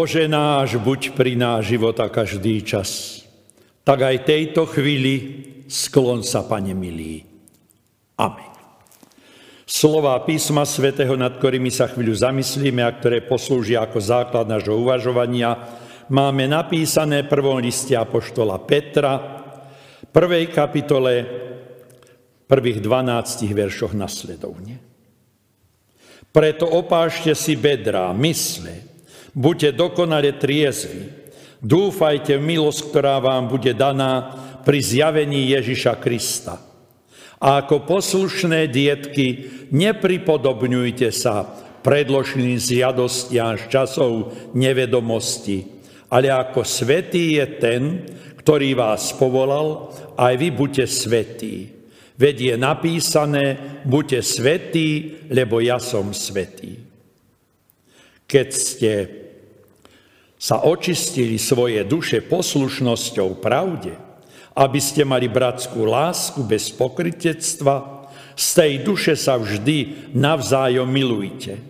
Bože náš, buď pri náš života každý čas, tak aj tejto chvíli sklon sa, Pane milý. Amen. Slova písma svätého, nad ktorými sa chvíľu zamyslíme a ktoré poslúžia ako základ nášho uvažovania, máme napísané v prvom liste Apoštola Petra, prvej kapitole, prvých 12 veršoch nasledovne. Preto opášte si bedrá, mysle, buďte dokonale triezvi, dúfajte v milosť, ktorá vám bude daná pri zjavení Ježiša Krista. A ako poslušné dietky, nepripodobňujte sa predloženým zjadostiam z časov nevedomosti, ale ako svetý je ten, ktorý vás povolal, aj vy buďte svetí. Veď je napísané, buďte svetí, lebo ja som svetý. Keď ste sa očistili svoje duše poslušnosťou pravde, aby ste mali bratskú lásku bez pokrytectva, z tej duše sa vždy navzájom milujte.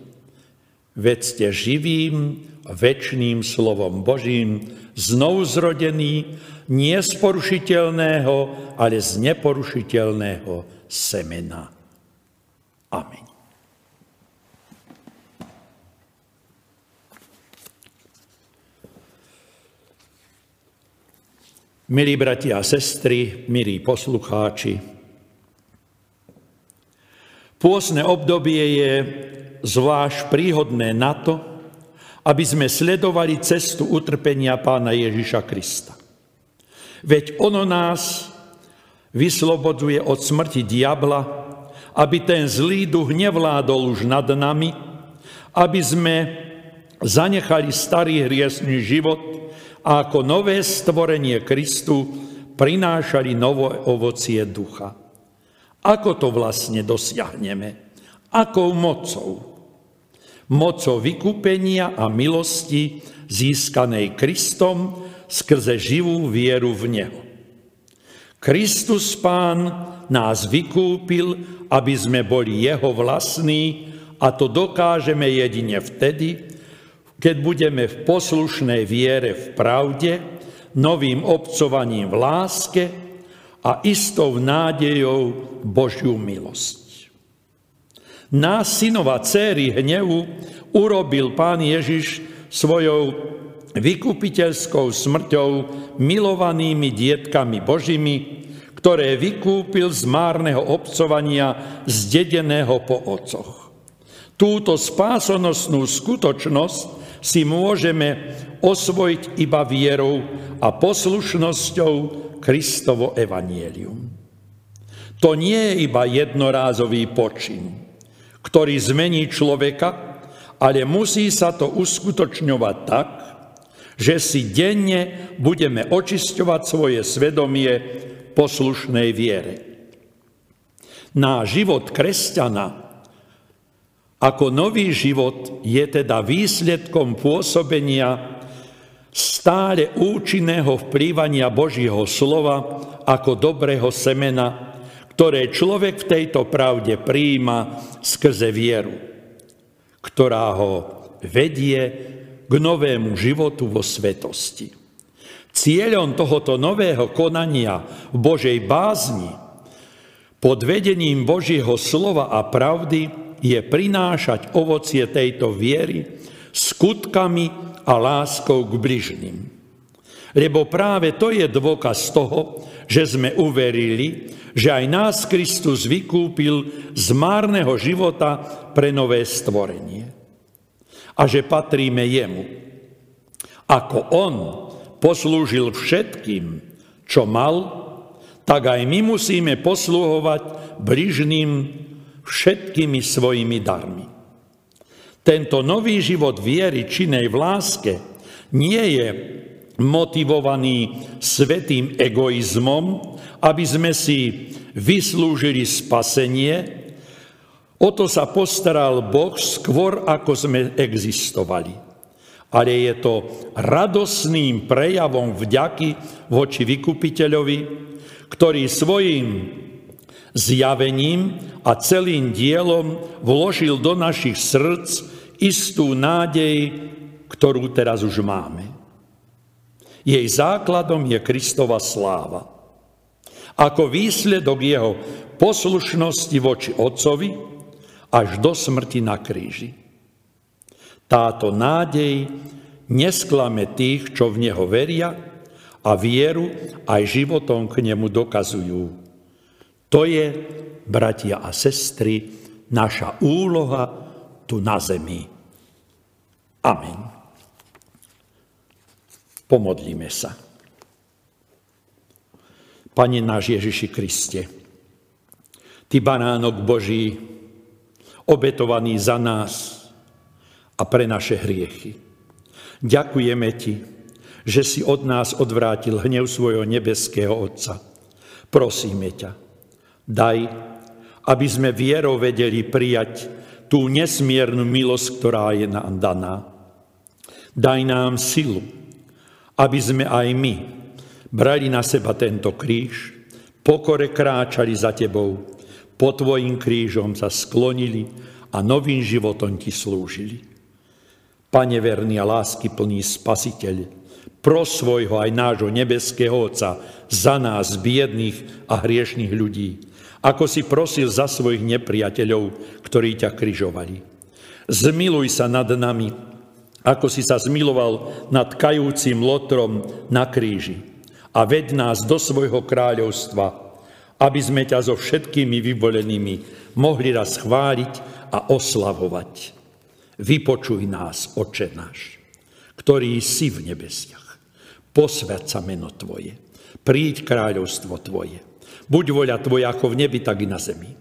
Veď ste živým, väčšným slovom Božím, znovu zrodený, nie z porušiteľného, ale z neporušiteľného semena. Amen. Milí bratia a sestry, milí poslucháči, pôsne obdobie je zvlášť príhodné na to, aby sme sledovali cestu utrpenia pána Ježiša Krista. Veď ono nás vyslobodzuje od smrti diabla, aby ten zlý duch nevládol už nad nami, aby sme zanechali starý hriesný život a ako nové stvorenie Kristu prinášali nové ovocie ducha. Ako to vlastne dosiahneme? Akou mocou? Mocou vykúpenia a milosti získanej Kristom skrze živú vieru v Neho. Kristus Pán nás vykúpil, aby sme boli Jeho vlastní a to dokážeme jedine vtedy, keď budeme v poslušnej viere v pravde, novým obcovaním v láske a istou nádejou Božiu milosť. Nás, synova céry hnevu, urobil Pán Ježiš svojou vykupiteľskou smrťou milovanými dietkami Božimi, ktoré vykúpil z márneho obcovania zdedeného po ococh. Túto spásonosnú skutočnosť si môžeme osvojiť iba vierou a poslušnosťou Kristovo evanielium. To nie je iba jednorázový počin, ktorý zmení človeka, ale musí sa to uskutočňovať tak, že si denne budeme očisťovať svoje svedomie poslušnej viere. Náš život kresťana ako nový život je teda výsledkom pôsobenia stále účinného vplývania Božího slova ako dobrého semena, ktoré človek v tejto pravde prijíma skrze vieru, ktorá ho vedie k novému životu vo svetosti. Cieľom tohoto nového konania v Božej bázni pod vedením Božieho slova a pravdy je prinášať ovocie tejto viery skutkami a láskou k bližným. Lebo práve to je dôkaz toho, že sme uverili, že aj nás Kristus vykúpil z márneho života pre nové stvorenie. A že patríme jemu. Ako on poslúžil všetkým, čo mal, tak aj my musíme posluhovať bližným všetkými svojimi darmi. Tento nový život viery činej v láske nie je motivovaný svetým egoizmom, aby sme si vyslúžili spasenie, o to sa postaral Boh skôr, ako sme existovali. Ale je to radosným prejavom vďaky voči vykupiteľovi, ktorý svojim zjavením a celým dielom vložil do našich srdc istú nádej, ktorú teraz už máme. Jej základom je Kristova sláva. Ako výsledok jeho poslušnosti voči Otcovi až do smrti na kríži. Táto nádej nesklame tých, čo v Neho veria a vieru aj životom k Nemu dokazujú. To je, bratia a sestry, naša úloha tu na zemi. Amen. Pomodlíme sa. Pane náš Ježiši Kriste, Ty baránok Boží, obetovaný za nás a pre naše hriechy. Ďakujeme Ti, že si od nás odvrátil hnev svojho nebeského Otca. Prosíme ťa, daj, aby sme vierou vedeli prijať tú nesmiernu milosť, ktorá je nám daná. Daj nám silu, aby sme aj my brali na seba tento kríž, pokore kráčali za Tebou, pod Tvojim krížom sa sklonili a novým životom Ti slúžili. Pane verný a lásky plný Spasiteľ, pros svojho aj nášho nebeského Otca za nás, biedných a hriešných ľudí, ako si prosil za svojich nepriateľov, ktorí ťa kryžovali. Zmiluj sa nad nami, ako si sa zmiloval nad kajúcim lotrom na kríži. A ved nás do svojho kráľovstva, aby sme ťa so všetkými vyvolenými mohli raz chváliť a oslavovať. Vypočuj nás, Oče náš, ktorý si v nebesiach. Posved sa meno Tvoje. Príď kráľovstvo Tvoje Buď voľa Tvoja ako v nebi, tak i na zemi.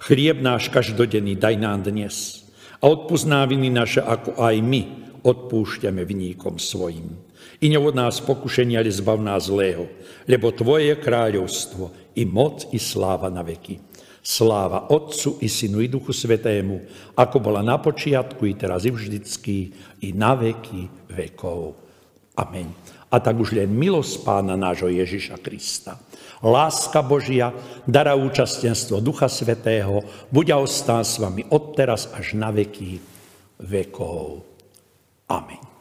Chlieb náš každodenný daj nám dnes a odpúsť viny naše, ako aj my odpúšťame vníkom svojim. I nevod nás pokušenia, ale zbav nás zlého, lebo Tvoje kráľovstvo i moc i sláva na veky. Sláva Otcu i Synu i Duchu Svetému, ako bola na počiatku, i teraz i vždycky, i na veky vekov. Amen. A tak už len milosť Pána nášho Ježiša Krista láska Božia, dara účastenstvo Ducha Svetého, buď a ostá s vami odteraz až na veky vekov. Amen.